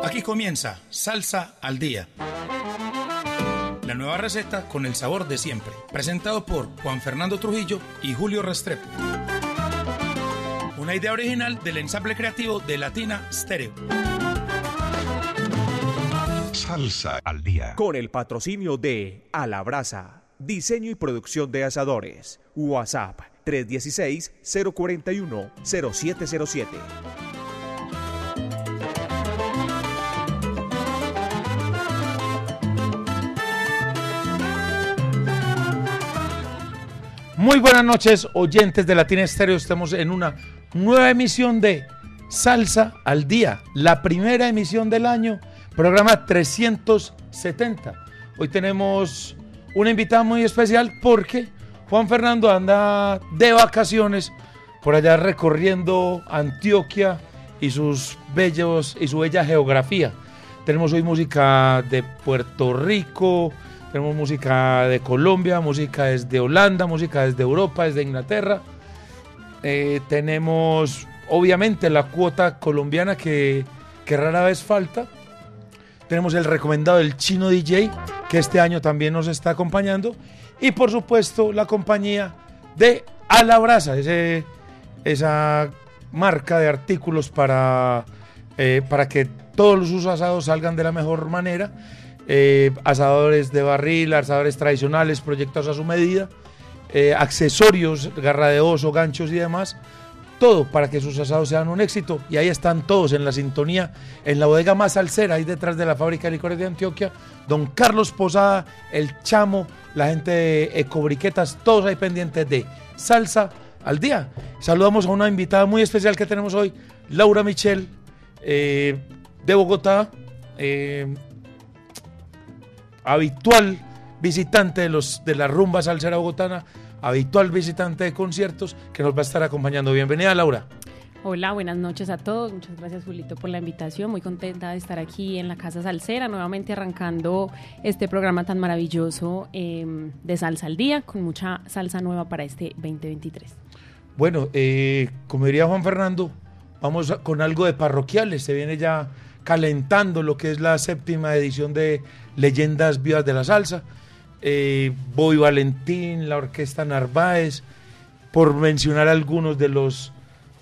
Aquí comienza Salsa al Día. La nueva receta con el sabor de siempre. Presentado por Juan Fernando Trujillo y Julio Restrepo. Una idea original del ensamble creativo de Latina Stereo. Salsa al Día. Con el patrocinio de A la Brasa, diseño y producción de asadores. WhatsApp 316-041-0707. Muy buenas noches, oyentes de Latina Estéreo. Estamos en una nueva emisión de Salsa al Día, la primera emisión del año, programa 370. Hoy tenemos una invitada muy especial porque Juan Fernando anda de vacaciones por allá recorriendo Antioquia y sus bellos y su bella geografía. Tenemos hoy música de Puerto Rico, tenemos música de Colombia, música desde Holanda, música desde Europa, desde Inglaterra. Eh, tenemos obviamente la cuota colombiana que, que rara vez falta. Tenemos el recomendado del chino DJ, que este año también nos está acompañando. Y por supuesto la compañía de ese, esa marca de artículos para, eh, para que todos sus asados salgan de la mejor manera. Eh, asadores de barril, asadores tradicionales, proyectos a su medida, eh, accesorios, garra de oso, ganchos y demás. Todo para que sus asados sean un éxito. Y ahí están todos en la sintonía, en la bodega más salsera, ahí detrás de la fábrica de licores de Antioquia. Don Carlos Posada, el Chamo, la gente de Ecobriquetas, todos ahí pendientes de salsa al día. Saludamos a una invitada muy especial que tenemos hoy, Laura Michel, eh, de Bogotá. Habitual visitante de, los, de la rumba salsera bogotana, habitual visitante de conciertos, que nos va a estar acompañando. Bienvenida, Laura. Hola, buenas noches a todos. Muchas gracias, Julito, por la invitación. Muy contenta de estar aquí en la Casa Salsera, nuevamente arrancando este programa tan maravilloso eh, de Salsa al Día, con mucha salsa nueva para este 2023. Bueno, eh, como diría Juan Fernando, vamos a- con algo de parroquiales. Se viene ya calentando lo que es la séptima edición de Leyendas Vivas de la Salsa. Eh, Boy Valentín, la Orquesta Narváez, por mencionar algunos de los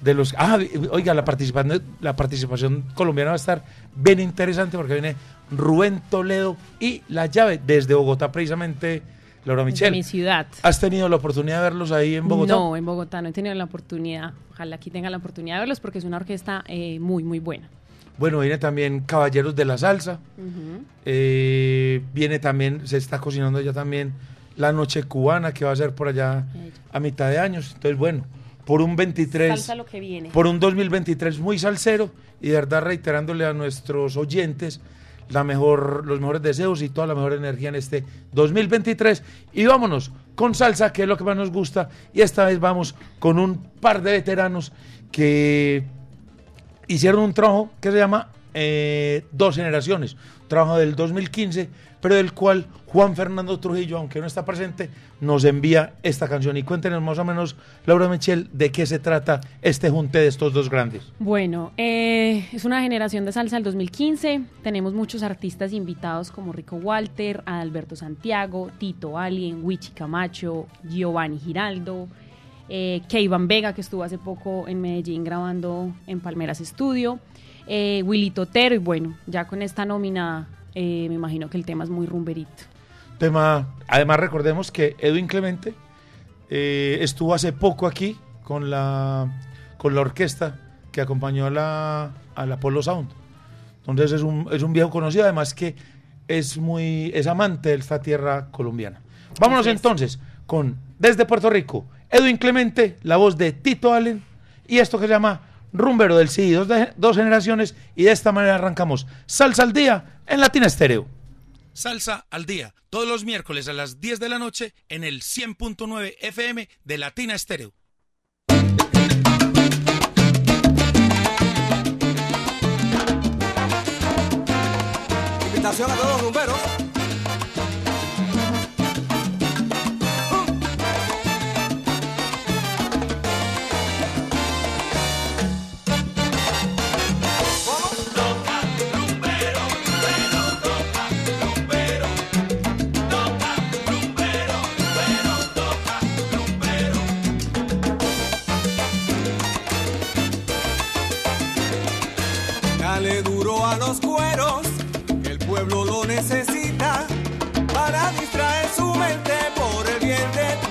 de los ah, oiga la participación la participación colombiana va a estar bien interesante porque viene Rubén Toledo y la llave desde Bogotá precisamente Laura Desde Michel mi ciudad. ¿Has tenido la oportunidad de verlos ahí en Bogotá? No, en Bogotá no he tenido la oportunidad. Ojalá aquí tenga la oportunidad de verlos porque es una orquesta eh, muy, muy buena. Bueno, viene también Caballeros de la Salsa. Eh, viene también, se está cocinando ya también la noche cubana que va a ser por allá a mitad de años. Entonces, bueno, por un 23, Salsa lo que viene. por un 2023 muy salsero y de verdad reiterándole a nuestros oyentes la mejor, los mejores deseos y toda la mejor energía en este 2023. Y vámonos con salsa, que es lo que más nos gusta. Y esta vez vamos con un par de veteranos que hicieron un trabajo que se llama eh, Dos Generaciones, trabajo del 2015, pero del cual Juan Fernando Trujillo, aunque no está presente, nos envía esta canción. Y cuéntenos más o menos, Laura Michel, de qué se trata este junte de estos dos grandes. Bueno, eh, es una generación de salsa del 2015. Tenemos muchos artistas invitados como Rico Walter, Adalberto Santiago, Tito Alien, Wichi Camacho, Giovanni Giraldo, eh, Keivan Vega, que estuvo hace poco en Medellín grabando en Palmeras Studio, eh, Willy Totero, y bueno, ya con esta nómina eh, me imagino que el tema es muy rumberito. Tema, además recordemos que Edwin Clemente eh, estuvo hace poco aquí con la, con la orquesta que acompañó a la, a la Polo Sound. Entonces es un, es un viejo conocido, además que es muy es amante de esta tierra colombiana. Vámonos entonces con desde Puerto Rico, Edwin Clemente, la voz de Tito Allen y esto que se llama Rumbero del CD, dos, de- dos generaciones y de esta manera arrancamos Salsa al Día en Latina Estéreo. Salsa al Día, todos los miércoles a las 10 de la noche en el 100.9 FM de Latina Estéreo. Invitación a todos los rumberos. a los cueros, el pueblo lo necesita para distraer su mente por el bien de todos.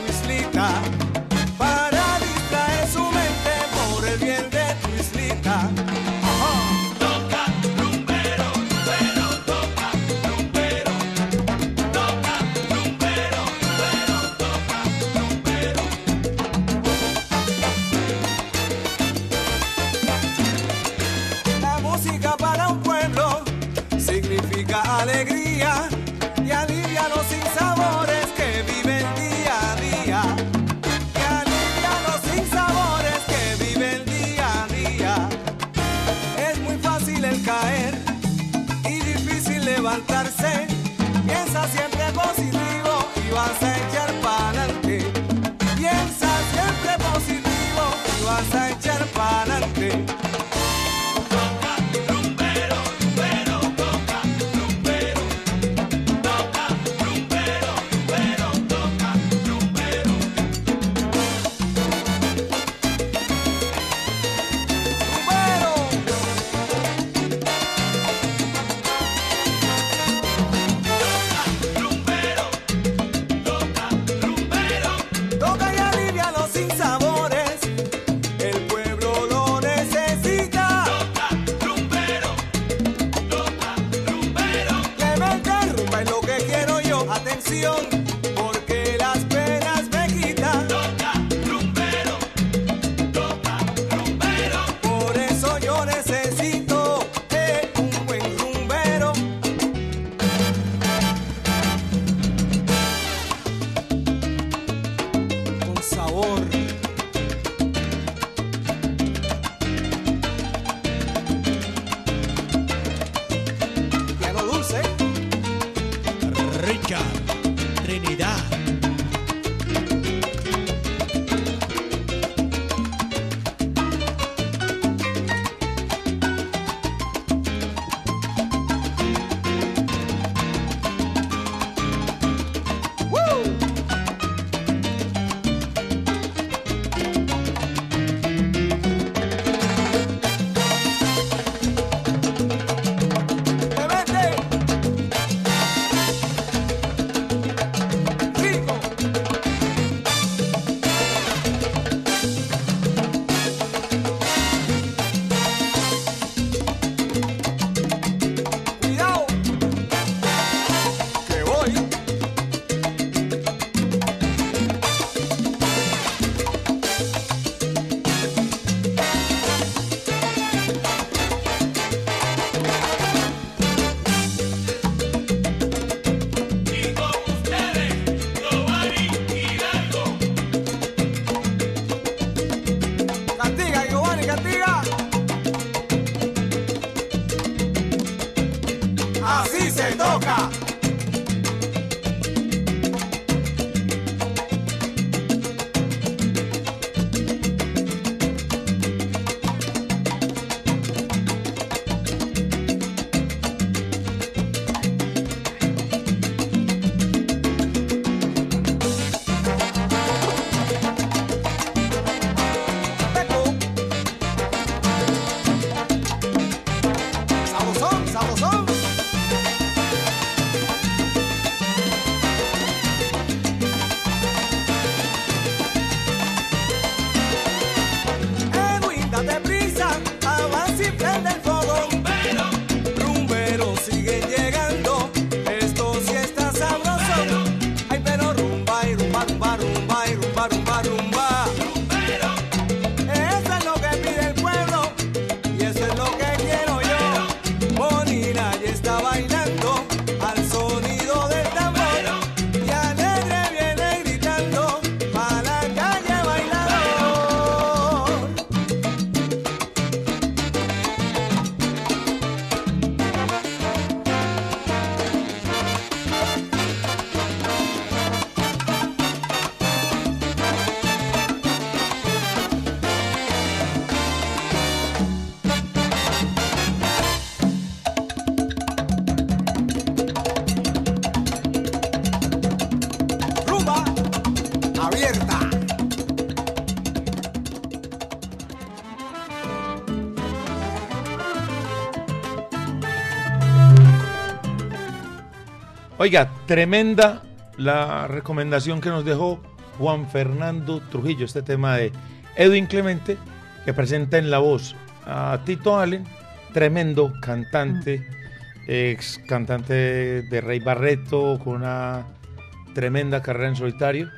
Oiga, tremenda la recomendación que nos dejó Juan Fernando Trujillo, este tema de Edwin Clemente, que presenta en la voz a Tito Allen, tremendo cantante, ex cantante de Rey Barreto, con una tremenda carrera en solitario,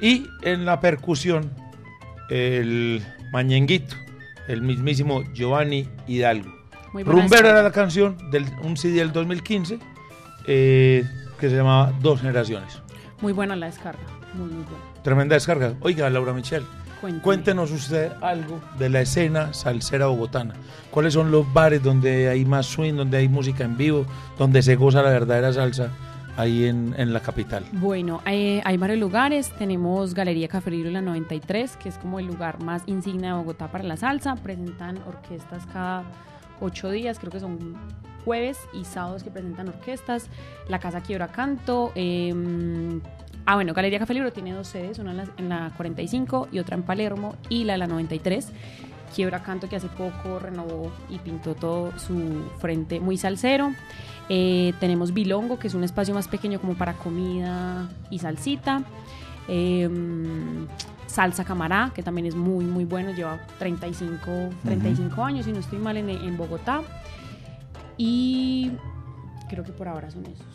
y en la percusión, el mañenguito, el mismísimo Giovanni Hidalgo. Descarga. era la canción de un CD del 2015 eh, que se llamaba Dos Generaciones. Muy buena la descarga. Muy, muy buena. Tremenda descarga. Oiga, Laura Michel, Cuénteme. cuéntenos usted algo de la escena salsera bogotana. ¿Cuáles son los bares donde hay más swing, donde hay música en vivo, donde se goza la verdadera salsa ahí en, en la capital? Bueno, eh, hay varios lugares. Tenemos Galería Café Libre La 93, que es como el lugar más insignia de Bogotá para la salsa. Presentan orquestas cada ocho días, creo que son jueves y sábados que presentan orquestas. La Casa Quiebra Canto. eh, ah, bueno, Galería Café Libre tiene dos sedes, una en la, en la 45 y otra en Palermo y la de la 93. Quiebra Canto que hace poco renovó y pintó todo su frente muy salsero. Eh, tenemos Bilongo, que es un espacio más pequeño como para comida y salsita. Eh, Salsa Camará, que también es muy, muy bueno, lleva 35, 35 años, si no estoy mal, en, en Bogotá. Y creo que por ahora son esos.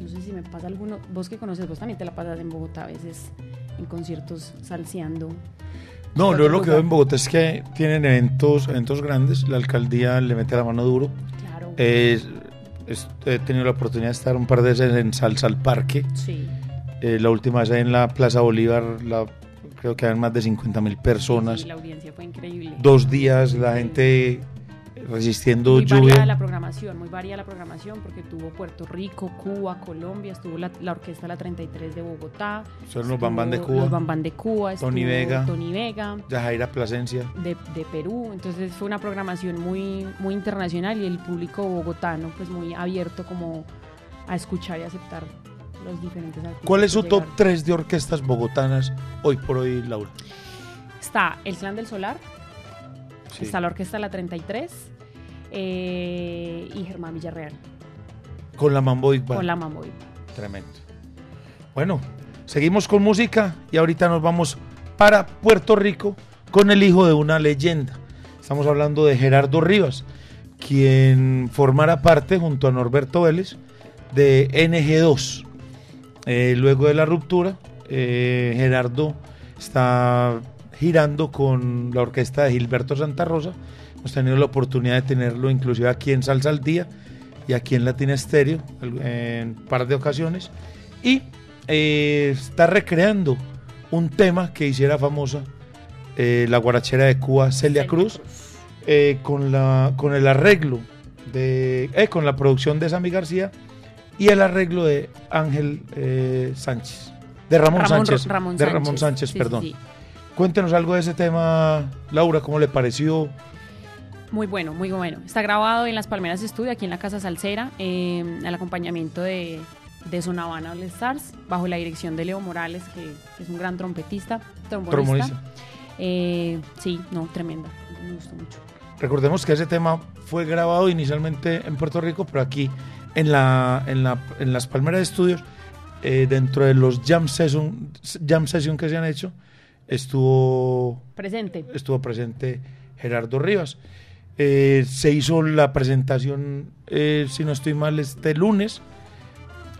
No sé si me pasa alguno. Vos que conoces, vos también te la pasas en Bogotá a veces en conciertos salseando. No, yo lo que veo en Bogotá es que tienen eventos, eventos grandes, la alcaldía le mete la mano duro. Claro. Eh, es- he tenido la oportunidad de estar un par de veces en Salsa al Parque. sí. Eh, la última vez en la Plaza Bolívar, la- creo que eran más de 50 mil personas. Sí, la audiencia fue increíble. Dos días, la gente resistiendo muy lluvia. la programación, muy variada la programación porque tuvo Puerto Rico, Cuba, Colombia, estuvo la, la orquesta La 33 de Bogotá, Son los Bambán de los Cuba, Bambán de Cuba, Tony Vega. Tony Vega Yajaira Plasencia. de, de Perú, entonces fue una programación muy, muy internacional y el público bogotano pues muy abierto como a escuchar y aceptar los diferentes artistas. ¿Cuál es su top llegaron. 3 de orquestas bogotanas hoy por hoy, Laura? Está el Clan del Solar, Sí. está la orquesta La 33 eh, y Germán Villarreal Con la Mambo Big Band. con la Mamboy. Tremendo. Bueno, seguimos con música y ahorita nos vamos para Puerto Rico con el hijo de una leyenda. Estamos hablando de Gerardo Rivas, quien formará parte junto a Norberto Vélez de NG2. Eh, luego de la ruptura, eh, Gerardo está girando con la orquesta de Gilberto Santa Rosa. Hemos tenido la oportunidad de tenerlo inclusive aquí en Salsa al Día y aquí en Latina Estéreo en un par de ocasiones. Y eh, está recreando un tema que hiciera famosa eh, la guarachera de Cuba, Celia Cruz, eh, con, la, con el arreglo de, con la producción de Sammy García y el arreglo de Ángel Sánchez, de Ramón, Sánchez, Ramón de Ramón Sánchez, sí, perdón. sí. Cuéntenos algo de ese tema, Laura, ¿cómo le pareció? Muy bueno, muy bueno. Está grabado en Las Palmeras Estudio, aquí en la Casa Salsera, eh, al acompañamiento de, de Sonavana All Stars, bajo la dirección de Leo Morales, que es un gran trompetista, trombonista. Eh, sí, no, tremenda. Me gustó mucho. Recordemos que ese tema fue grabado inicialmente en Puerto Rico, pero aquí en, la, en, la, en las Palmeras Estudios, eh, dentro de los jam session, jam session que se han hecho, estuvo, Presente. estuvo presente Gerardo Rivas. Eh, se hizo la presentación, eh, si no estoy mal, este lunes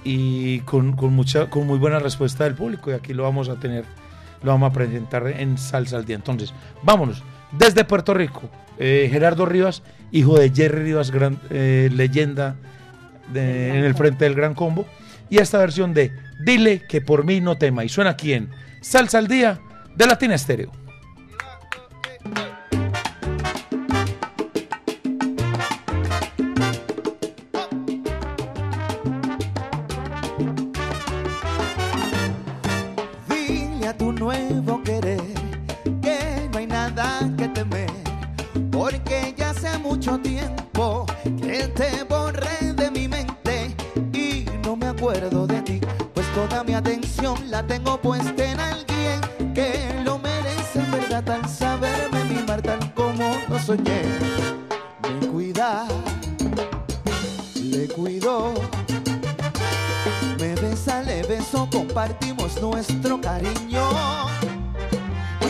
y con, con, mucha, con muy buena respuesta del público y aquí lo vamos a tener, lo vamos a presentar en Salsa al Día. Entonces, vámonos, desde Puerto Rico, eh, Gerardo Rivas, hijo de Jerry Rivas, gran, leyenda en el frente del Gran Combo, y esta versión de Dile que por mí no tema, y suena aquí en Salsa al Día de Latina Estéreo. La tengo puesta en alguien que lo merece en verdad al saberme mimar tal como lo soñé. Me cuida, le cuido, me beso compartimos nuestro cariño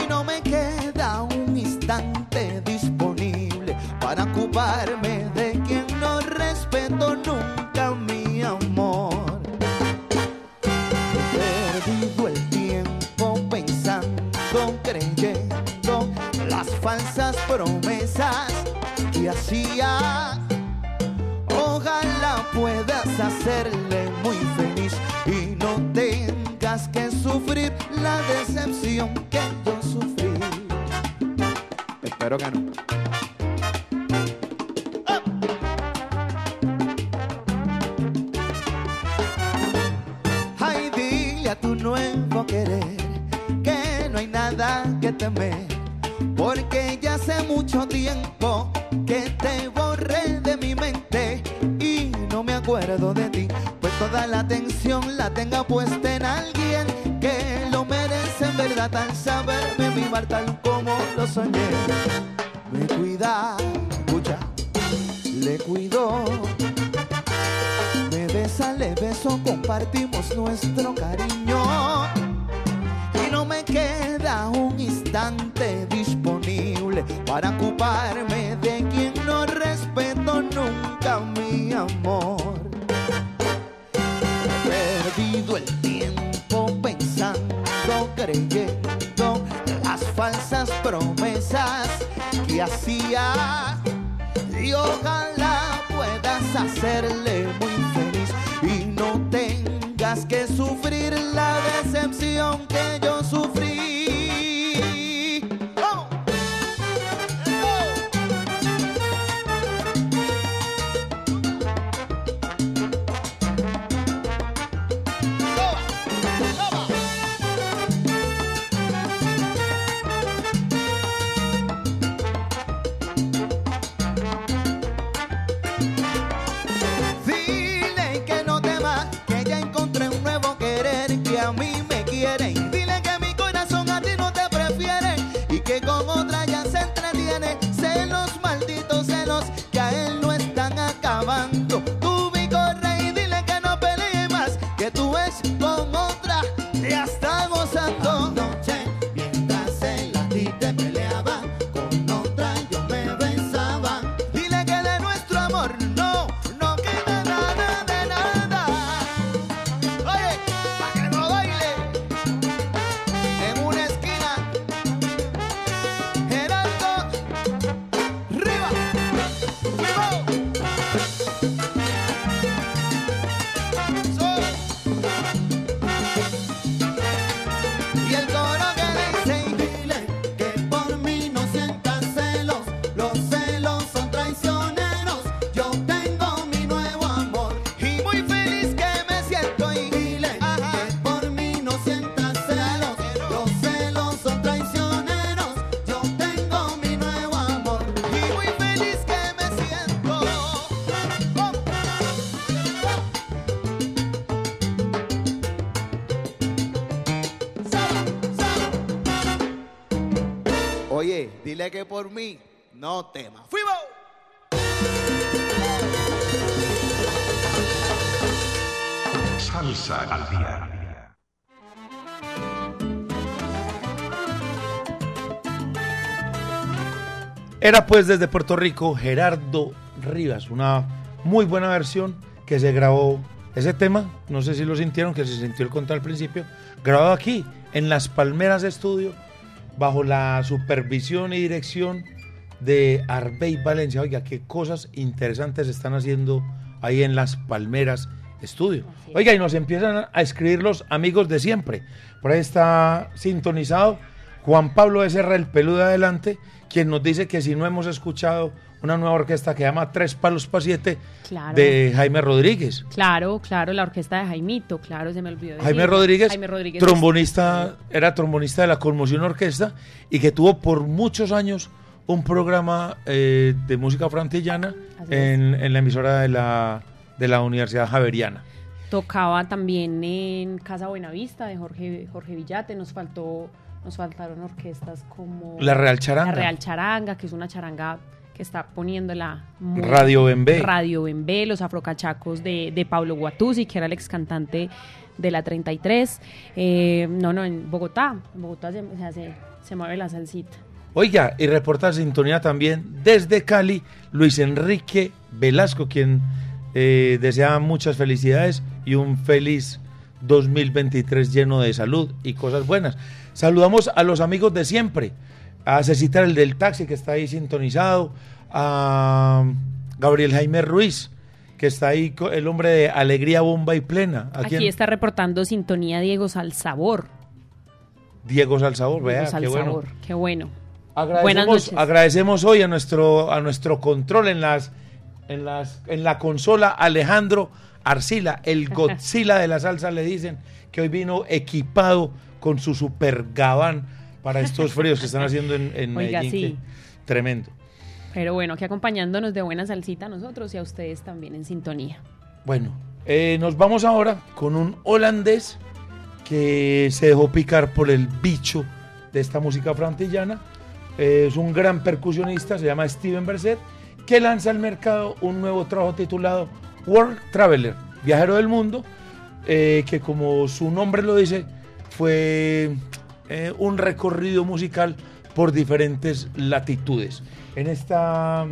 y no me queda un instante disponible para ocuparme hacerle muy feliz y no tengas que sufrir la decepción que yo sufrí. Espero que no. Compartimos nuestro que por mí no temas. ¡Fuimos! Salsa al día. Era pues desde Puerto Rico Gerardo Rivas, una muy buena versión que se grabó ese tema, no sé si lo sintieron, que se sintió el contra al principio, grabado aquí en Las Palmeras Estudio, bajo la supervisión y dirección de Arbey Valencia. Oiga, qué cosas interesantes están haciendo ahí en Las Palmeras Estudio. Oiga, y nos empiezan a escribir los amigos de siempre. Por ahí está sintonizado Juan Pablo Becerra, el peludo de adelante, quien nos dice que si no hemos escuchado una nueva orquesta que llama Tres Palos para Siete Claro. de Jaime Rodríguez. Claro, claro, la orquesta de Jaimito, claro, se me olvidó. Jaime. Rodríguez, Jaime Rodríguez trombonista, era trombonista de la Conmoción Orquesta y que tuvo por muchos años un programa eh, de música frantillana en, en la emisora de la, de la Universidad Javeriana. Tocaba también en Casa Buenavista de Jorge, Jorge Villate. Nos faltó, nos faltaron orquestas como La Real Charanga. La Real Charanga, que es una charanga que está poniéndola muy- Radio Bembé. Radio los afrocachacos de, de Pablo Guatuzzi, que era el ex cantante de la 33. Eh, no, no, en Bogotá. En Bogotá se, se- se mueve la salsita. Oiga, y reporta sintonía también desde Cali, Luis Enrique Velasco, quien eh, desea muchas felicidades y un feliz 2023 lleno de salud y cosas buenas. Saludamos a los amigos de siempre, a Cecita el del taxi que está ahí sintonizado, a Gabriel Jaime Ruiz, que está ahí, el hombre de Alegría Bomba y Plena. ¿A Aquí quién? está reportando sintonía Diego Salsabor. Diego Salsabor, vea, Diego qué bueno. Salsabor, qué bueno. Buenas Agradecemos, noches. agradecemos hoy a nuestro, a nuestro control en las, en las, en la consola Alejandro Arcila, el Godzilla de la salsa le dicen que hoy vino equipado con su super gabán para estos fríos que están haciendo en, en Oiga, Medellín. sí. que- tremendo. Pero bueno, aquí acompañándonos de buena salsita a nosotros y a ustedes también en sintonía. Bueno, eh, nos vamos ahora con un holandés que se dejó picar por el bicho de esta música frantillana. Eh, es un gran percusionista, se llama Steven Berset, que lanza al mercado un nuevo trabajo titulado World Traveler, Viajero del Mundo, eh, que como su nombre lo dice, fue eh, un recorrido musical por diferentes latitudes. En esta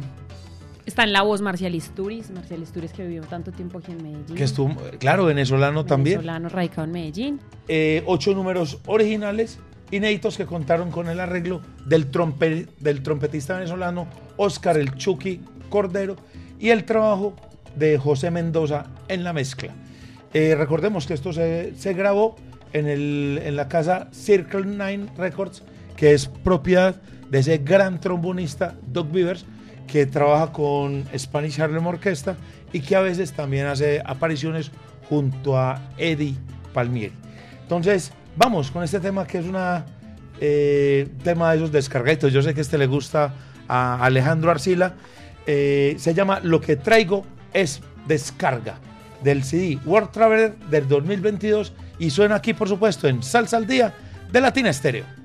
Está en la voz Marcial Isturiz, Marcial Isturiz que vivió tanto tiempo aquí en Medellín. que estuvo, claro, venezolano también. Venezolano radicado en Medellín. eh, ocho números originales inéditos que contaron con el arreglo del, trompe- del trompetista venezolano Oscar El Chucky Cordero y el trabajo de José Mendoza en la mezcla. Eh, recordemos que esto se, se grabó en, el- en la casa Circle Nine Records, que es propiedad de ese gran trombonista Doug Beavers, que trabaja con Spanish Harlem Orquesta y que a veces también hace apariciones junto a Eddie Palmieri. Entonces, vamos con este tema que es una eh, tema de esos descargaditos. Yo sé que este le gusta a Alejandro Arcila. Eh, se llama Lo que traigo es descarga del CD World Traveler del 2022 y suena aquí, por supuesto, en Salsa al Día de Latina Estéreo.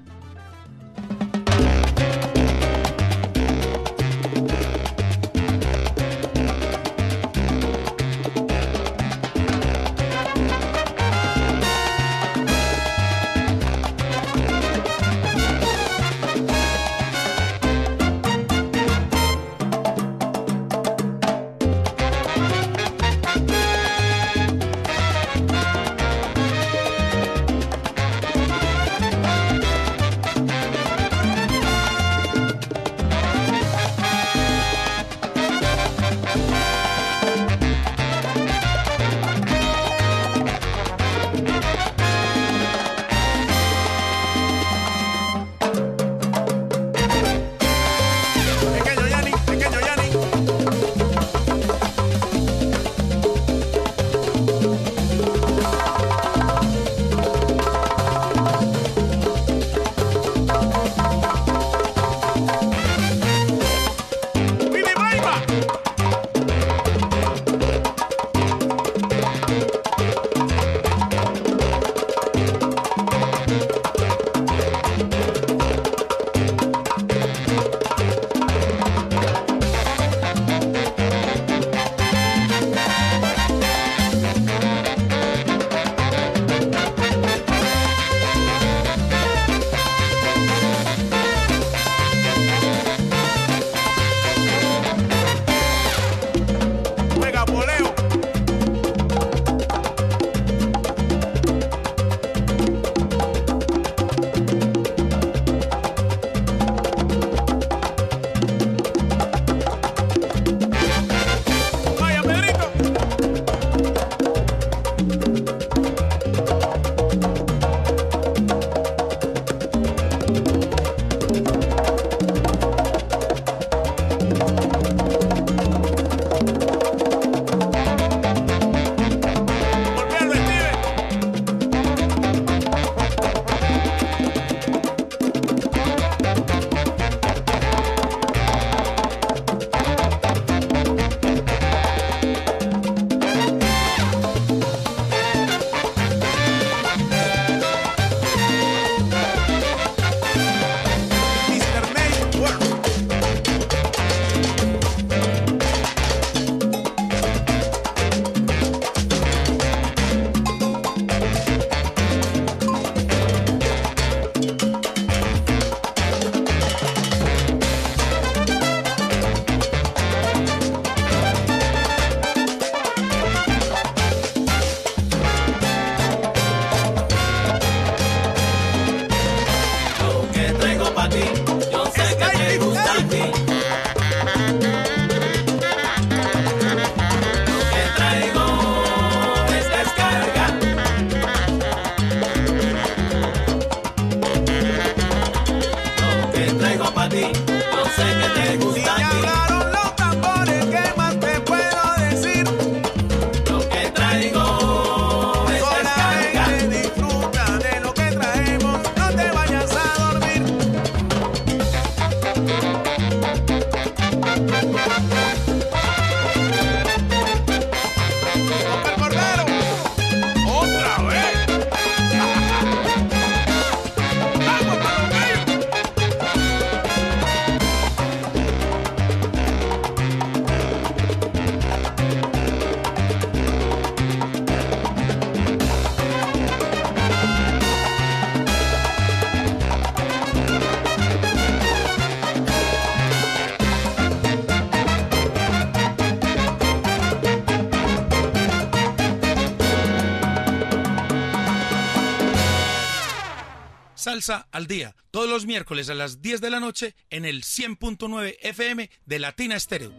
Salsa al Día, todos los miércoles a las 10 de la noche en el 100.9 FM de Latina Estéreo.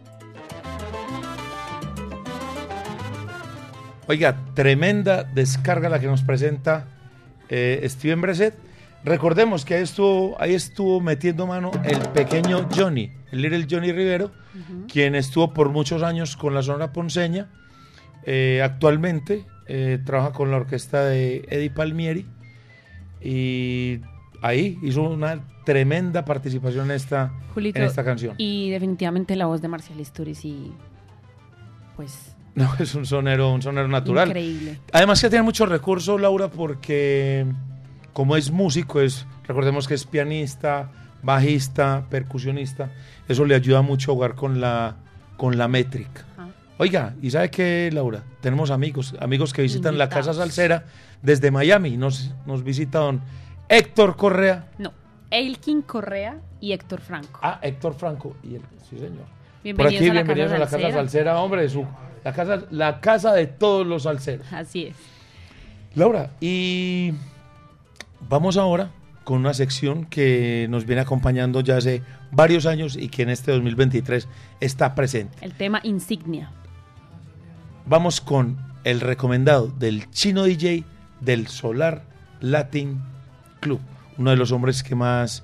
Oiga, tremenda descarga la que nos presenta eh, Steven Breset. Recordemos que ahí estuvo, ahí estuvo metiendo mano el pequeño Johnny, el Little Johnny Rivero, quien estuvo por muchos años con la zona ponceña. Eh, actualmente eh, trabaja con la orquesta de Eddie Palmieri y ahí hizo una tremenda participación en esta, Julito, en esta canción. Y definitivamente la voz de Marcial Isturiz y pues No, es un sonero, un sonero natural. increíble. Además que tiene muchos recursos, Laura, porque como es músico, es, recordemos que es pianista, bajista, percusionista, eso le ayuda mucho a jugar con la, con la métrica. Ajá. Oiga, ¿y sabe qué, Laura? Tenemos amigos, amigos que visitan la Casa. Salsera desde Miami. Nos, nos visita don Héctor Correa. No, Elkin Correa y Héctor Franco. Ah, Héctor Franco. Y el, sí, señor. Por Bienvenidos aquí, a la bienvenidos Casa a la Casa Salsera. Salsera, hombre. Su, la, casa, la casa de todos los salseros. Así es. Laura, y vamos ahora con una sección que nos viene acompañando ya hace varios años y que en este 2023 está presente. El tema insignia. Vamos con el recomendado del chino DJ del Solar Latin Club, uno de los hombres que más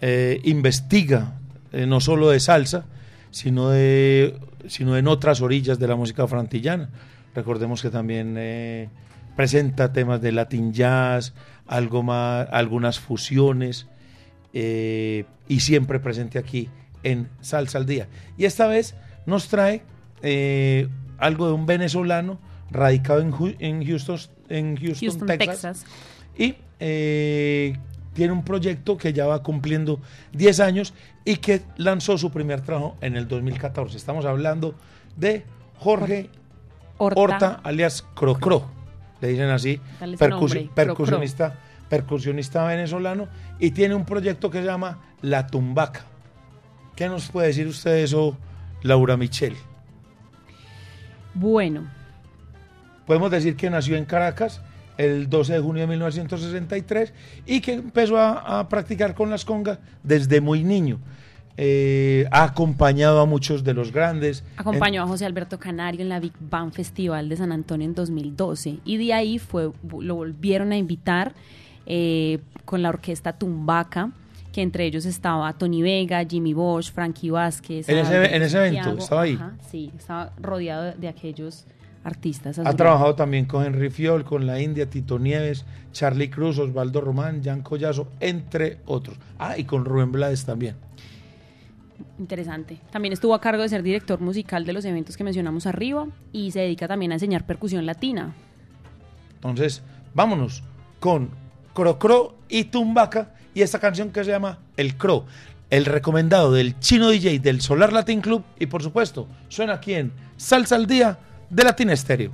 eh, investiga, eh, no solo de salsa, sino, de, sino en otras orillas de la música frantillana. Recordemos que también eh, presenta temas de Latin Jazz, algo más, algunas fusiones, y siempre presente aquí en Salsa al Día. Y esta vez nos trae algo de un venezolano radicado en, Houston, en Houston, Houston, Texas, Texas. y eh, tiene un proyecto que ya va cumpliendo 10 años y que lanzó su primer trabajo en el 2014. Estamos hablando de Jorge Horta. Horta, alias Crocro, le dicen así, Cro Cro. percusionista, percusionista venezolano, y tiene un proyecto que se llama La Tumbaca. ¿Qué nos puede decir usted de eso, Laura Michel? Bueno, Podemos decir que nació en Caracas el 12 de junio de 1963 y que empezó a, a practicar con las congas desde muy niño. Eh, ha acompañado a muchos de los grandes. acompañó a José Alberto Canario en la Big Bang Festival de San Antonio en 2012 y de ahí fue lo volvieron a invitar eh, con la orquesta Tumbaca que entre ellos estaba Tony Vega, Jimmy Bosch, Frankie Vázquez. En ese- Adalberto en ese evento. ¿estaba ahí? Ajá, sí, estaba rodeado de, de aquellos artistas. Ha trabajado también con Henry Fiol, con La India, Tito Nieves, Charlie Cruz, Osvaldo Román, Jan Collazo, entre otros. Ah, y con Rubén Blades también. Interesante. También estuvo a cargo de ser director musical de los eventos que mencionamos arriba y se dedica también a enseñar percusión latina. Entonces, vámonos con Crocro y Tumbaca y esta canción que se llama El Cro, el recomendado del chino DJ del Solar Latin Club y por supuesto, suena aquí en Salsa al Día de Latin Estéreo.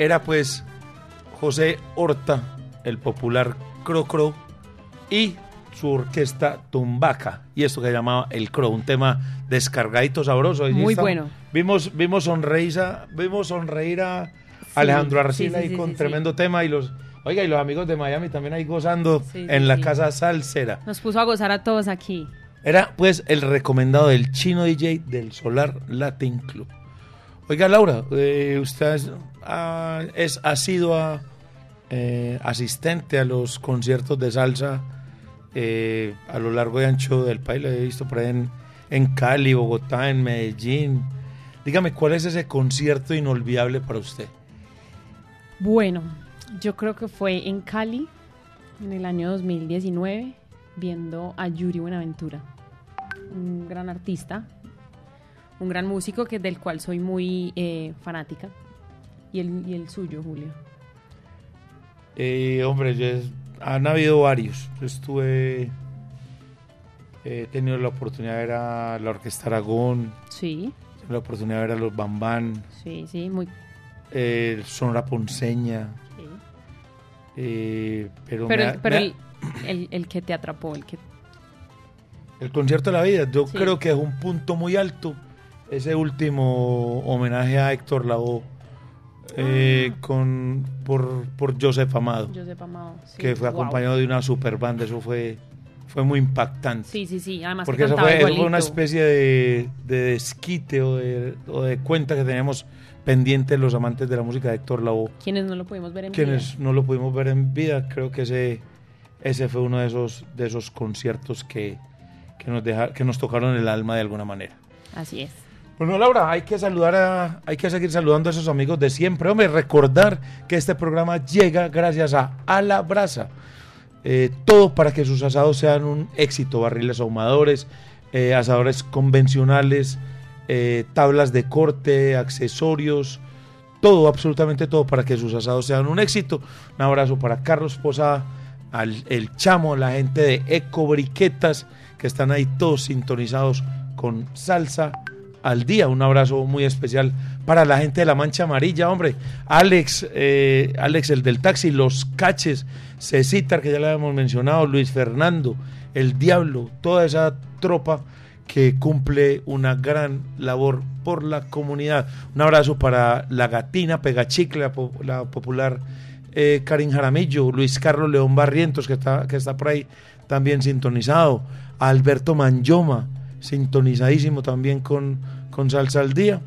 Era pues José Horta, el popular Cro y su orquesta Tumbaca, y esto que se llamaba El Cro, un tema descargadito, sabroso. Ahí Muy bueno. Vimos, vimos, sonreír a, vimos sonreír a Alejandro Arcila sí, ahí con tremendo tema y los... Oiga, y los amigos de Miami también ahí gozando en la casa salsera. Nos puso a gozar a todos aquí. Era pues el recomendado del chino DJ del Solar Latin Club. Oiga, Laura, eh, usted ah, es asidua eh, asistente a los conciertos de salsa eh, a lo largo y ancho del país. Lo he visto por ahí en, Cali, Bogotá, en Medellín. Dígame, ¿cuál es ese concierto inolvidable para usted? Bueno, yo creo que fue en Cali, en el año 2019, viendo a Yuri Buenaventura, un gran artista, un gran músico que del cual soy muy eh, fanática. Y el, y el suyo, Julio. Eh, hombre, yo es- han habido varios. Yo estuve, he tenido la oportunidad de ver a la Orquesta Aragón, Sí, la oportunidad de ver a los Bambán, sí, sí, muy. eh, Sonora Ponceña, sí. eh, pero, Pero, el, ha- pero me ha- el, el- el que te atrapó, el que. el concierto de la vida, yo Sí. creo que es un punto muy alto ese último homenaje a Héctor Lavoe eh, con, por, por Joseph Amado, Josep Amado. sí, que fue wow. acompañado de una super banda, eso fue, fue muy impactante. Sí, sí, sí. Además, Porque que eso fue, eso fue una especie de, de desquite o de, o de cuenta que teníamos pendiente los amantes de la música de Héctor Lavoe. Quienes no lo pudimos ver en Quienes vida. no lo pudimos ver en vida, creo que ese, ese fue uno de esos, de esos conciertos que, que, nos deja, que nos tocaron el alma de alguna manera. Así es. Bueno, Laura, hay que saludar a, hay que seguir saludando a esos amigos de siempre. Hombre, recordar que este programa llega gracias a A la Brasa. Eh, todo para que sus asados sean un éxito. Barriles ahumadores, eh, asadores convencionales, eh, tablas de corte, accesorios, todo, absolutamente todo para que sus asados sean un éxito. Un abrazo para Carlos Posada, al el Chamo, la gente de Eco Briquetas, que están ahí todos sintonizados con salsa al día. Un abrazo muy especial para la gente de la Mancha Amarilla, hombre. Alex, eh, Alex, el del taxi, los caches, Cecitar, que ya le habíamos mencionado, Luis Fernando, el Diablo, toda esa tropa que cumple una gran labor por la comunidad. Un abrazo para la gatina Pegachicle, la, la popular eh, Karin Jaramillo, Luis Carlos León Barrientos, que está, que está por ahí también sintonizado, Alberto Manjoma, sintonizadísimo también con, con Salsa al Día.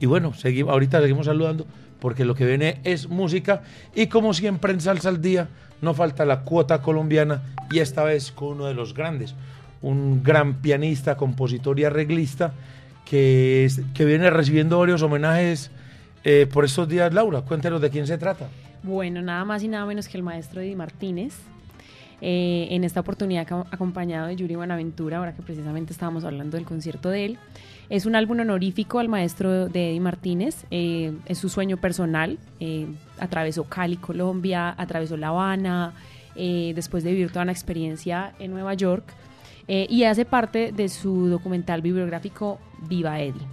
Y bueno, seguimos, ahorita seguimos saludando porque lo que viene es música y como siempre en Salsa al Día no falta la cuota colombiana y esta vez con uno de los grandes, un gran pianista, compositor y arreglista que, que viene recibiendo varios homenajes eh, por estos días. Laura, cuéntenos de quién se trata. Bueno, nada más y nada menos que el maestro Eddie Martínez. Eh, en esta oportunidad acom- acompañado de Yuri Buenaventura, ahora que precisamente estábamos hablando del concierto de él. Es un álbum honorífico al maestro de Eddie Martínez. eh, es su sueño personal. eh, atravesó Cali, Colombia, atravesó La Habana, después de vivir toda una experiencia en Nueva York. y hace parte de su documental bibliográfico Viva Eddie.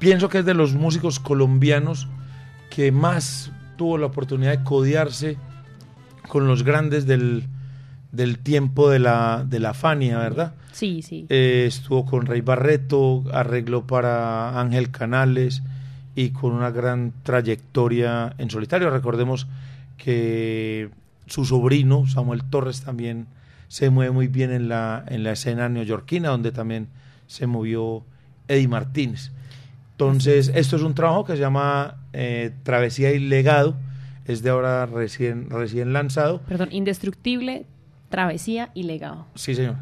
pienso que es de los músicos colombianos que más tuvo la oportunidad de codearse con los grandes del, del tiempo de la, de la Fania, ¿verdad? Sí, sí. Eh, estuvo con Rey Barreto, arregló para Ángel Canales y con una gran trayectoria en solitario. Recordemos que su sobrino, Samuel Torres, también se mueve muy bien en la, en la escena neoyorquina, donde también se movió Eddie Martínez. Entonces, esto es un trabajo que se llama eh, Travesía y Legado, es de ahora recién, recién lanzado. Perdón, indestructible, travesía y legado. Sí, señor.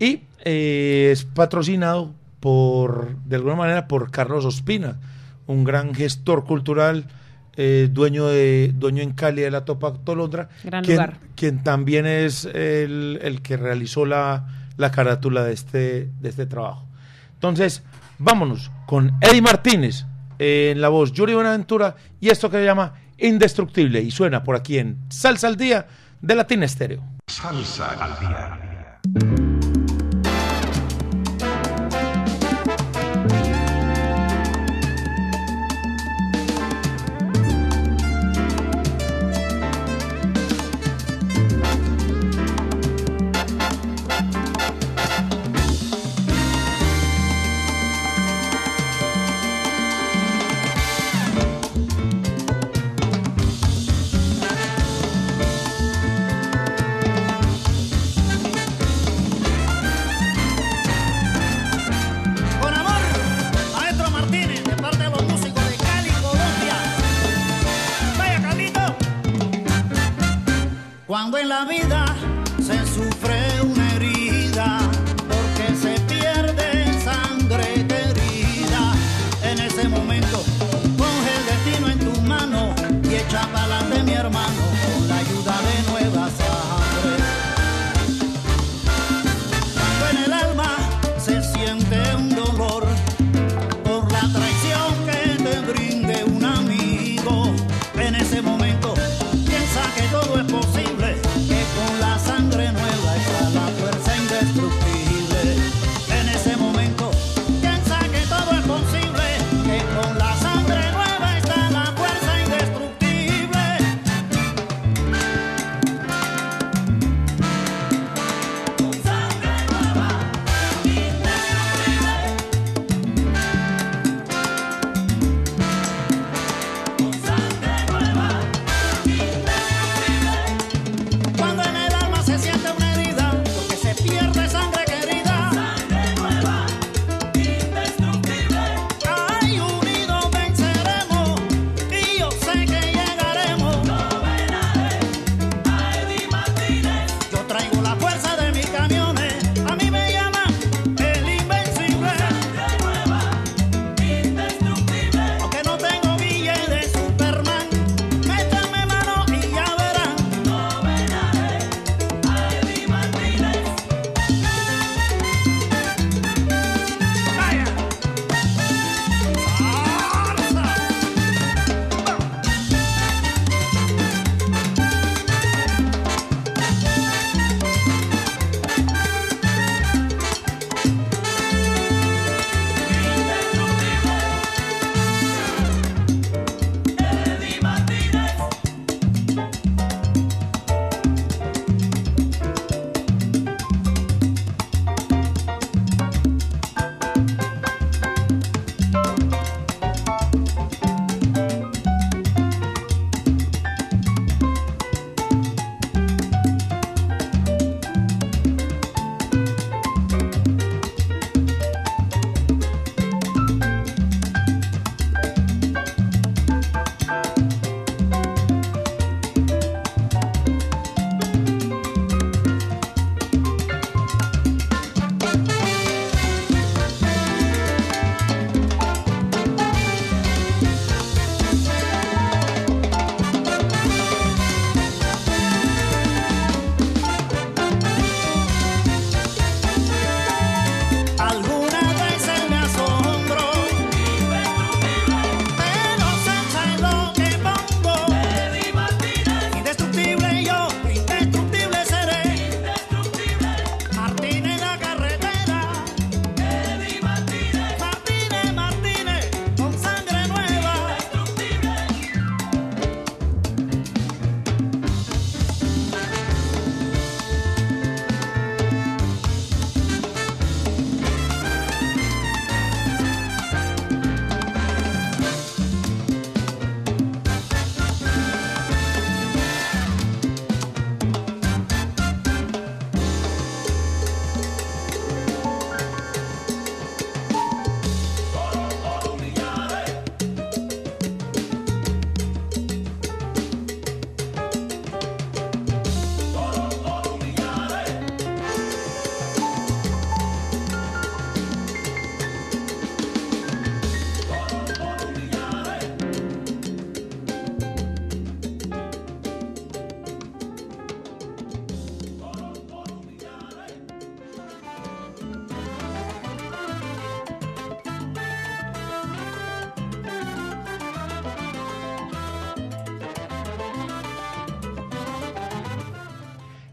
Y eh, es patrocinado por, de alguna manera, por Carlos Ospina, un gran gestor cultural, eh, dueño de dueño en Cali de la Topa Tolondra, Gran quien, lugar. quien también es el, el que realizó la, la carátula de este, de este trabajo. Entonces, vámonos con Eddie Martínez eh, en la voz Yuri Buenaventura y esto que se llama Indestructible y suena por aquí en Salsa al Día de Latin Estéreo. Salsa al día.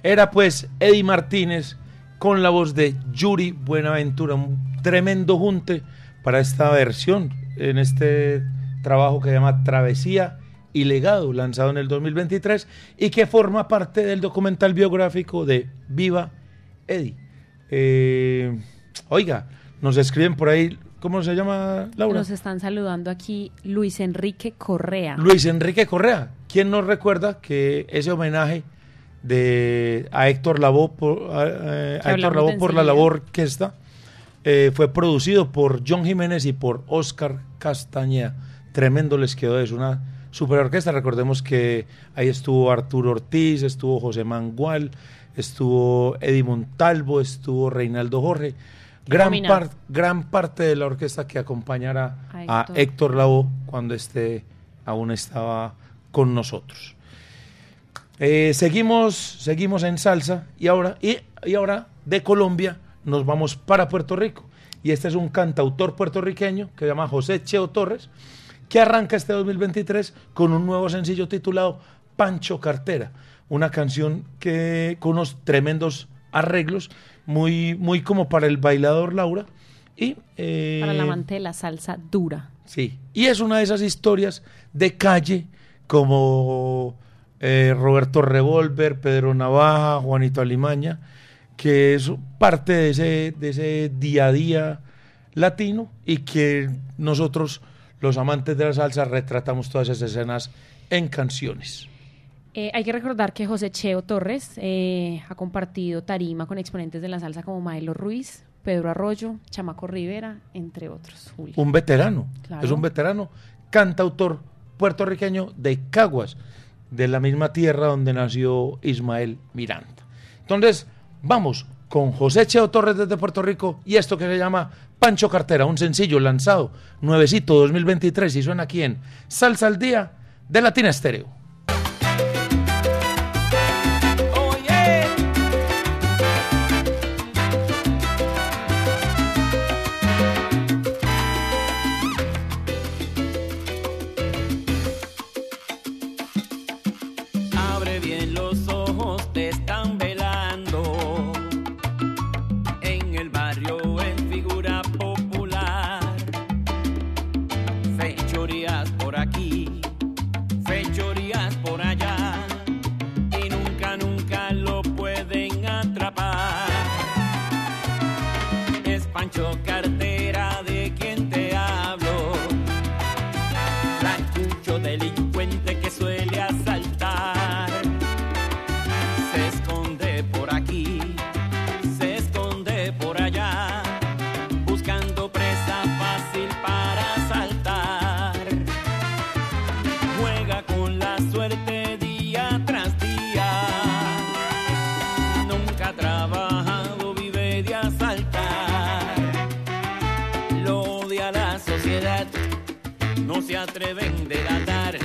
Era pues Eddie Martínez con la voz de Yuri Buenaventura, un tremendo junte para esta versión en este trabajo que se llama Travesía y Legado, lanzado en el 2023 y que forma parte del documental biográfico de Viva Eddie. Eh, oiga, nos escriben por ahí ¿Cómo se llama Laura? Nos están saludando aquí Luis Enrique Correa. Luis Enrique Correa. ¿Quién nos recuerda que ese homenaje de a Héctor Lavoe por, eh, Héctor por la labor que está. Eh, fue producido por John Jiménez y por Oscar Castañeda. Tremendo les quedó es una super orquesta. Recordemos que ahí estuvo Arturo Ortiz, estuvo José Mangual, estuvo Eddie Montalvo, estuvo Reinaldo Jorge. Gran, par, gran parte de la orquesta que acompañará a Héctor, Héctor Lavoe cuando este aún estaba con nosotros. Eh, seguimos, seguimos en salsa y ahora, y, y ahora de Colombia nos vamos para Puerto Rico. Y este es un cantautor puertorriqueño que se llama José Cheo Torres, que arranca este 2023 con un nuevo sencillo titulado Pancho Cartera, una canción que con unos tremendos arreglos, muy, muy como para el bailador Laura. Y, eh, Para la amante de la salsa dura. Sí, y es una de esas historias de calle como eh, Roberto Revolver, Pedro Navaja, Juanito Alimaña, que es parte de ese, de ese día a día latino y que nosotros, los amantes de la salsa, retratamos todas esas escenas en canciones. Eh, hay que recordar que José Cheo Torres eh, ha compartido tarima con exponentes de la salsa como Maelo Ruiz, Pedro Arroyo, Chamaco Rivera, entre otros. Julio. Un veterano, Claro. es un veterano cantautor puertorriqueño de Caguas, de la misma tierra donde nació Ismael Miranda. Entonces, vamos con José Cheo Torres desde Puerto Rico y esto que se llama Pancho Cartera, un sencillo lanzado, nuevecito 2023 y suena aquí en Salsa al Día de Latina Estéreo. No se atreven de delatar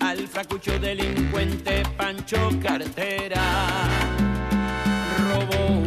al fracucho delincuente Pancho Cartera. Robó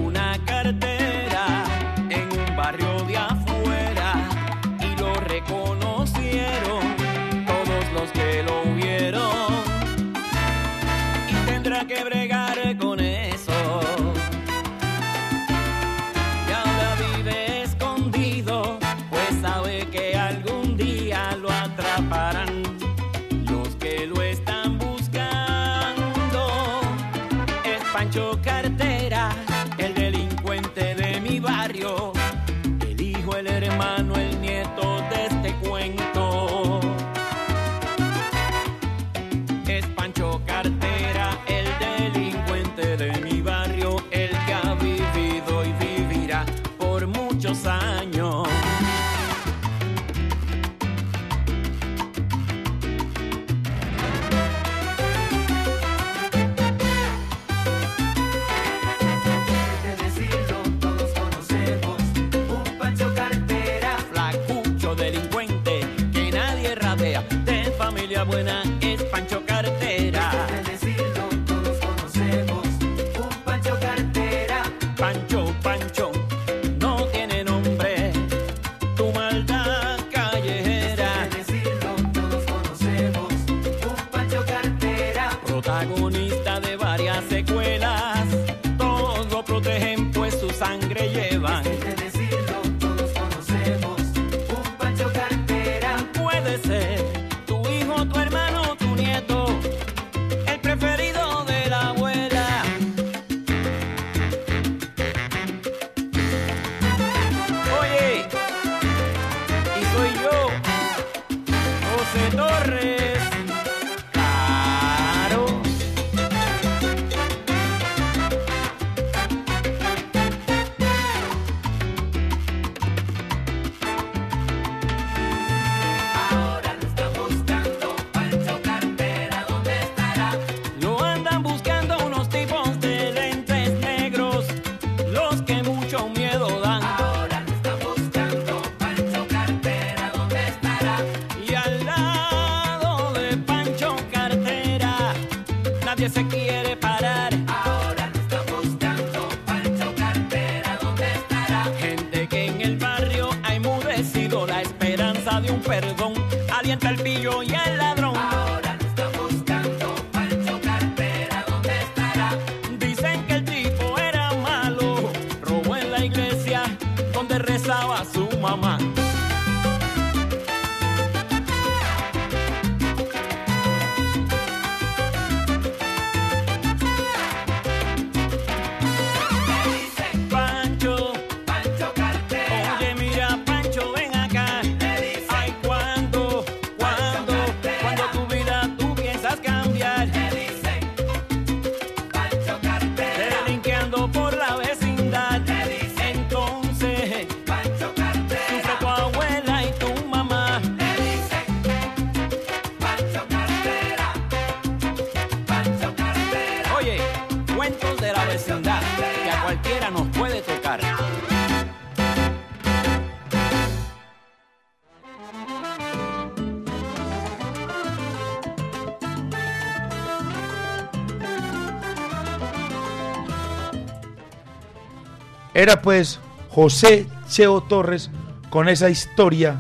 Era pues José Cheo Torres con esa historia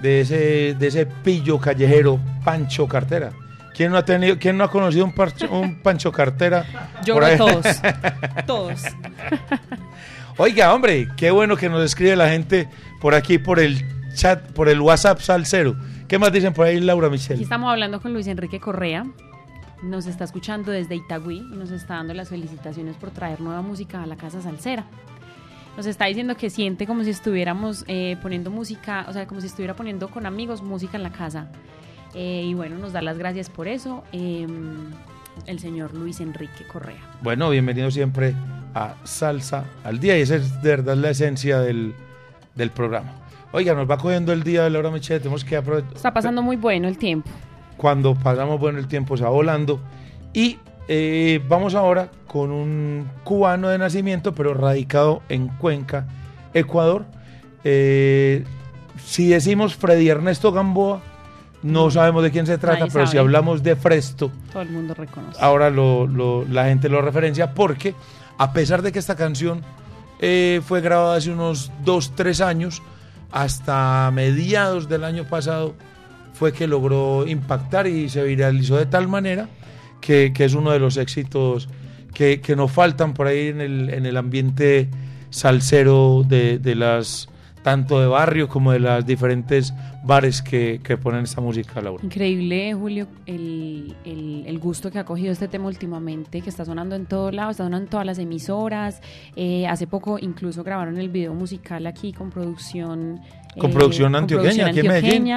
de ese, de ese pillo callejero Pancho Cartera. ¿Quién no ha tenido, quién no ha conocido un, parcho- un Pancho Cartera? Yo creo todos. Todos. Oiga, hombre, qué bueno que nos escribe la gente por aquí, por el chat, por el WhatsApp Salcero. ¿Qué más dicen por ahí, Laura Aquí Michelle? estamos hablando con Luis Enrique Correa. Nos está escuchando desde Itagüí y nos está dando las felicitaciones por traer nueva música a la Casa Salsera. Nos está diciendo que siente como si estuviéramos eh, poniendo música, o sea, como si estuviera poniendo con amigos música en la casa. Eh, y bueno, nos da las gracias por eso. eh, el señor Luis Enrique Correa. Bueno, bienvenido siempre a Salsa al Día y esa es de verdad la esencia del, del programa. Oiga, nos va cogiendo el día de Laura Michelle, tenemos que aprovechar. Está pasando muy bueno el tiempo. cuando pasamos bueno el tiempo se va volando. Y eh, vamos ahora con un cubano de nacimiento, pero radicado en Cuenca, Ecuador. Eh, si decimos Freddy Ernesto Gamboa, no sabemos de quién se trata, Nadie pero si hablamos de Fresto, Todo el mundo reconoce. ahora lo- lo- la gente lo referencia porque a pesar de que esta canción eh, fue grabada hace unos 2, 3 años, hasta mediados del año pasado fue que logró impactar y se viralizó de tal manera que, es uno de los éxitos que, que nos faltan por ahí en el, en el ambiente salsero de, de las tanto de barrio como de las diferentes bares que, que ponen esta música, Laura. Increíble, Julio, el, el- el gusto que ha cogido este tema últimamente, que está sonando en todos lados, está sonando en todas las emisoras. Eh, hace poco incluso grabaron el video musical aquí con producción. eh, Con producción antioqueña, aquí en Medellín.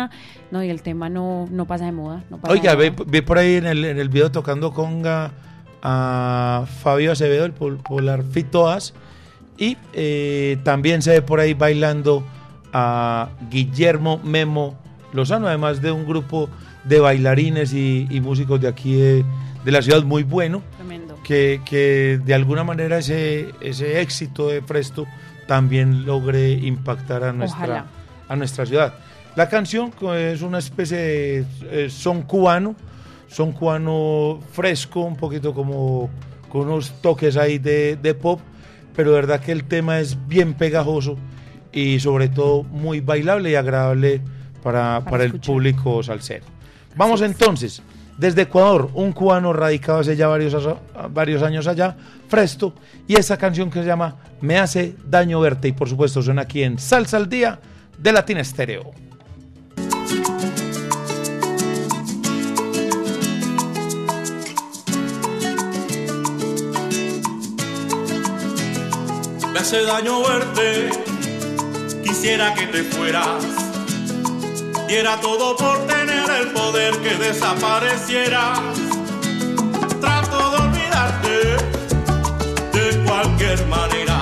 No, y el tema no, no pasa de moda. no pasa Oiga, de ve, moda. ve por ahí en el, en el video tocando conga a Fabio Acevedo, el pol- Polar Fitoas, y eh, también se ve por ahí bailando a Guillermo Memo Lozano, además de un grupo de bailarines y, y músicos de aquí de, de la ciudad muy bueno, Tremendo. que, que de alguna manera ese, ese éxito de Presto también logre impactar a nuestra, Ojalá. a nuestra ciudad. La canción es una especie de eh, son cubano, son cubano fresco, un poquito como con unos toques ahí de, de pop, pero de verdad que el tema es bien pegajoso y sobre todo muy bailable y agradable para, para, el público salsero. Vamos entonces, desde Ecuador, un cubano radicado hace ya varios, varios años allá, Fresto, y esa canción que se llama Me hace daño verte, y por supuesto suena aquí en Salsa al Día de Latina Estéreo. Me hace daño verte, quisiera que te fueras. Diera todo por tener el poder que desaparecieras. Trato de olvidarte de cualquier manera,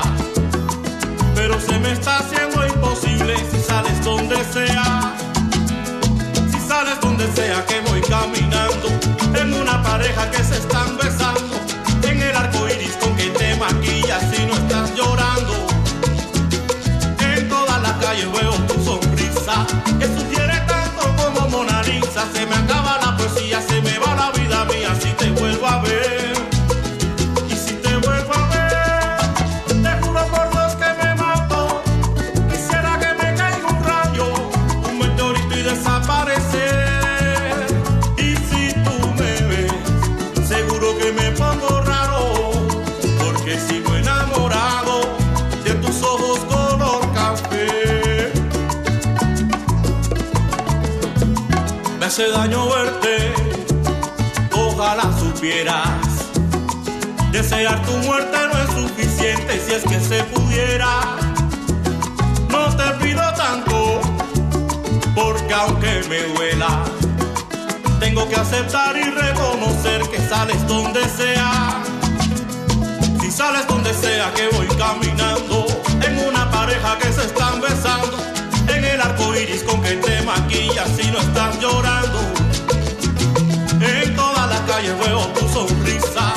pero se me está haciendo imposible si sales donde sea. Si sales donde sea que voy caminando, en una pareja que se están besando, hace daño verte, ojalá supieras. Desear tu muerte no es suficiente si es que se pudiera. No te pido tanto, porque aunque me duela, tengo que aceptar y reconocer que sales donde sea. Si sales donde sea que voy caminando, en una pareja que se están besando, arco iris con que te maquillas si no estás llorando. En todas las calles veo tu sonrisa,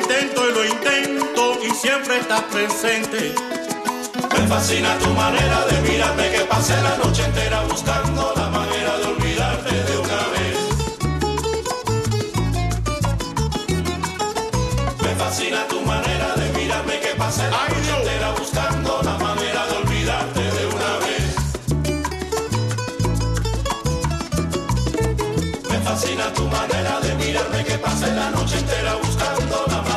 intento, y lo intento y siempre estás presente. Me fascina tu manera de mirarme que pasé la noche entera buscando la manera de olvidarte de una vez. Me fascina tu manera de mirarme que pasé la noche entera buscando la manera de olvidarte de una vez. Me fascina tu manera de mirarme que pasé la noche entera buscando la manera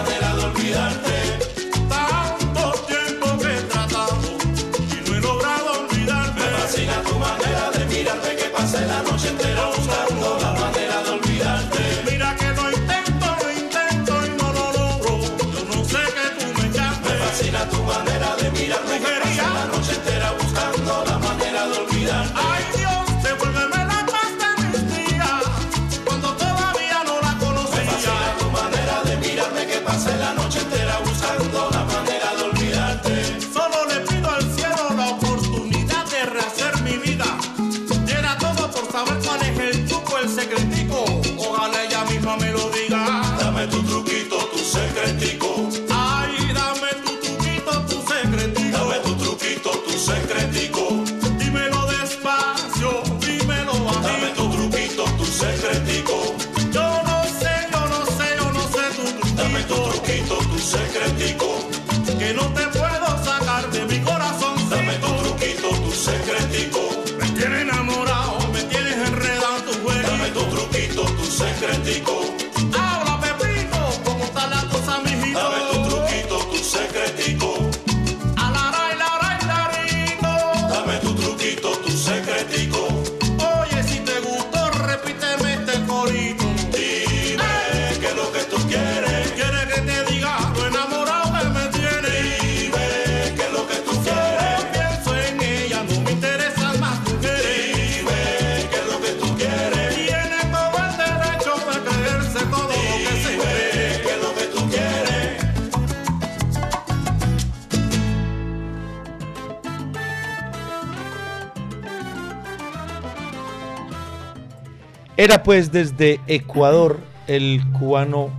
Era pues desde Ecuador el cubano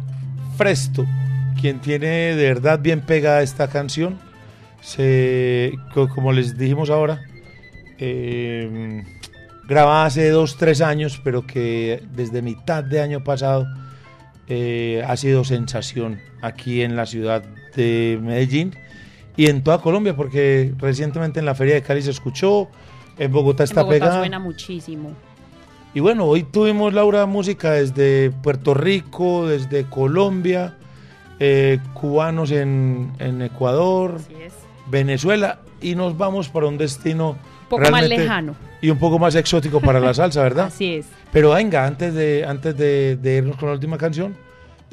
Fresto, quien tiene de verdad bien pegada esta canción. Se, co- como les dijimos ahora, eh, grabada hace dos, tres años, pero que desde mitad de año pasado eh, ha sido sensación aquí en la ciudad de Medellín y en toda Colombia, porque recientemente en la Feria de Cali se escuchó, en Bogotá En está Bogotá pegada. suena muchísimo. Y bueno, hoy tuvimos, Laura, música desde Puerto Rico, desde Colombia, eh, cubanos en, en Ecuador. Venezuela, y nos vamos para un destino Un poco más lejano. y un poco más exótico para la salsa, ¿verdad? Así es. Pero venga, antes de, antes de, de irnos con la última canción,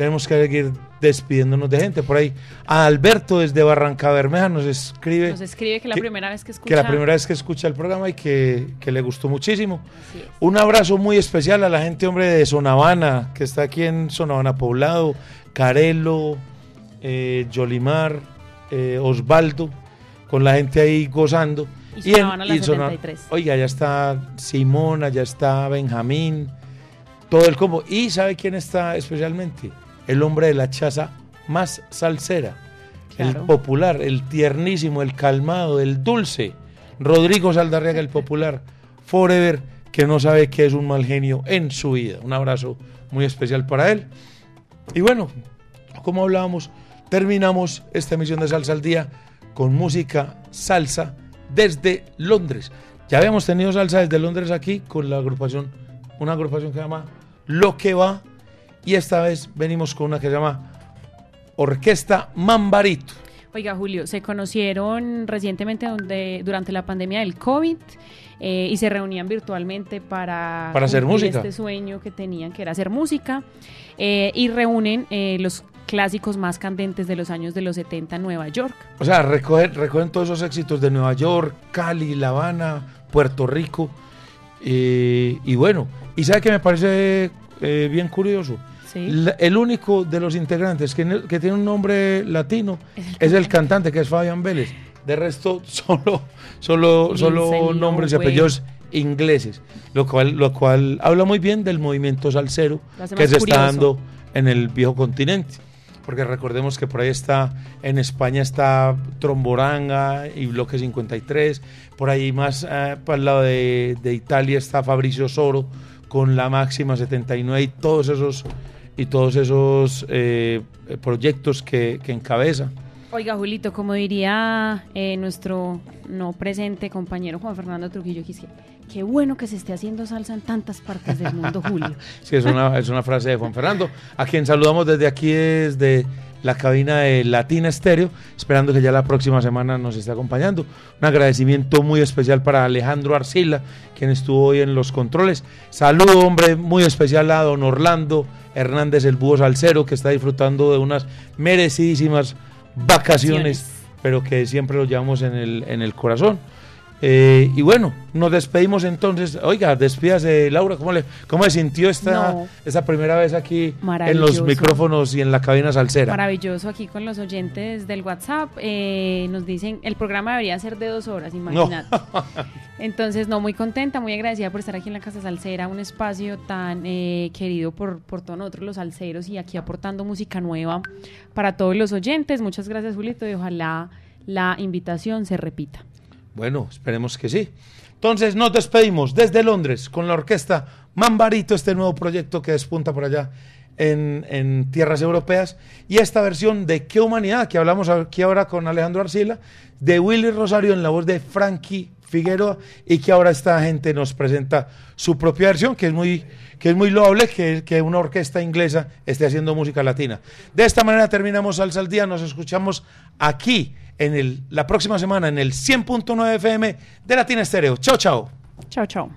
tenemos que seguir despidiéndonos de gente. Por ahí, a Alberto desde Barranca Bermeja nos escribe Nos escribe que la que- primera vez que escucha. que la primera vez que escucha el programa y que, que le gustó muchísimo. Un abrazo muy especial a la gente, hombre, de Sonavana, que está aquí en Sonavana Poblado, Carelo, eh, Yolimar, eh, Osvaldo, con la gente ahí gozando. Y Sonavana la Sona- 73. Oiga, ya está Simona, ya está Benjamín, todo el combo. Y ¿sabe quién está especialmente? El hombre de la chaza más salsera. El popular, el tiernísimo, el calmado, el dulce. Rodrigo Saldarriaga, el popular. Forever, que no sabe que es un mal genio en su vida. Un abrazo muy especial para él. Y bueno, como hablábamos, terminamos esta emisión de Salsa al Día con música salsa desde Londres. Ya habíamos tenido salsa desde Londres aquí con la agrupación, una agrupación que se llama Lo que va. Y esta vez venimos con una que se llama Orquesta Mambarito. Oiga, Julio, se conocieron recientemente donde, durante la pandemia del COVID eh, y se reunían virtualmente para, Para hacer música. este sueño que tenían, que era hacer música, eh, y reúnen eh, los clásicos más candentes de los años de los 70 en Nueva York. O sea, recogen, recogen todos esos éxitos de Nueva York, Cali, La Habana, Puerto Rico. y bueno, y sabe que me parece eh, bien curioso. Sí. La- el único de los integrantes que, que tiene un nombre latino es el cantante, que es Fabián Vélez. De resto, solo, solo, solo nombres y apellidos ingleses. Lo cual, lo cual habla muy bien del movimiento salsero que se curioso. está dando en el viejo continente. Porque recordemos que por ahí está, en España está Tromboranga y Bloque 53. Por ahí más eh, para el lado de, de Italia está Fabricio Soro con la máxima 79 y todos esos, y todos esos eh, proyectos que, que encabeza. Oiga, Julito, como diría eh, nuestro no presente compañero Juan Fernando Trujillo, que, qué bueno que se esté haciendo salsa en tantas partes del mundo, Julio. Sí, es una, es una frase de Juan Fernando, a quien saludamos desde aquí, desde la cabina de Latina Estéreo, esperando que ya la próxima semana nos esté acompañando. Un agradecimiento muy especial para Alejandro Arcila, quien estuvo hoy en los controles. Saludo, hombre, muy especial a don Orlando Hernández, el búho salsero, que está disfrutando de unas merecidísimas vacaciones, pero que siempre lo llevamos en el, en el corazón. Eh, y bueno, nos despedimos entonces. Oiga, despídase, Laura. ¿Cómo, le, cómo se sintió esta, No. esta primera vez aquí en los micrófonos y en la cabina salsera? Maravilloso aquí con los oyentes del WhatsApp. eh, nos dicen, el programa debería ser de dos horas, imagínate. Entonces, no, muy contenta, muy agradecida por estar aquí en la Casa Salsera, un espacio tan eh, querido por, por todos nosotros los salseros y aquí aportando música nueva para todos los oyentes. Muchas gracias, Julito, y ojalá la invitación se repita. Bueno, esperemos que sí. Entonces nos despedimos desde Londres con la orquesta Mambarito, este nuevo proyecto que despunta por allá en, tierras europeas. Y esta versión de Qué Humanidad, que hablamos aquí ahora con Alejandro Arcila, de Willy Rosario en la voz de Frankie Figueroa, y que ahora esta gente nos presenta su propia versión, que es muy, que es muy loable que, que una orquesta inglesa esté haciendo música latina. De esta manera terminamos Salsa al Día, nos escuchamos aquí en la próxima semana en el 100.9 FM de Latina Estéreo. Chao, chao. Chao, chao.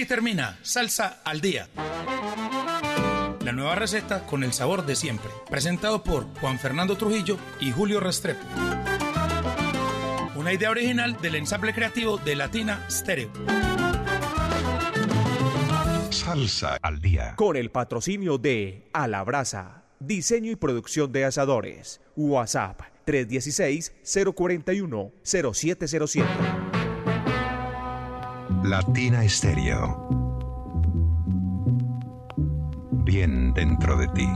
Aquí termina Salsa al Día. La nueva receta con el sabor de siempre. Presentado por Juan Fernando Trujillo y Julio Restrepo. Una idea original del ensamble creativo de Latina Stereo. Salsa al día. Con el patrocinio de A la Brasa, diseño y producción de asadores. WhatsApp 316-041-0707. Latina Estéreo. Bien dentro de ti.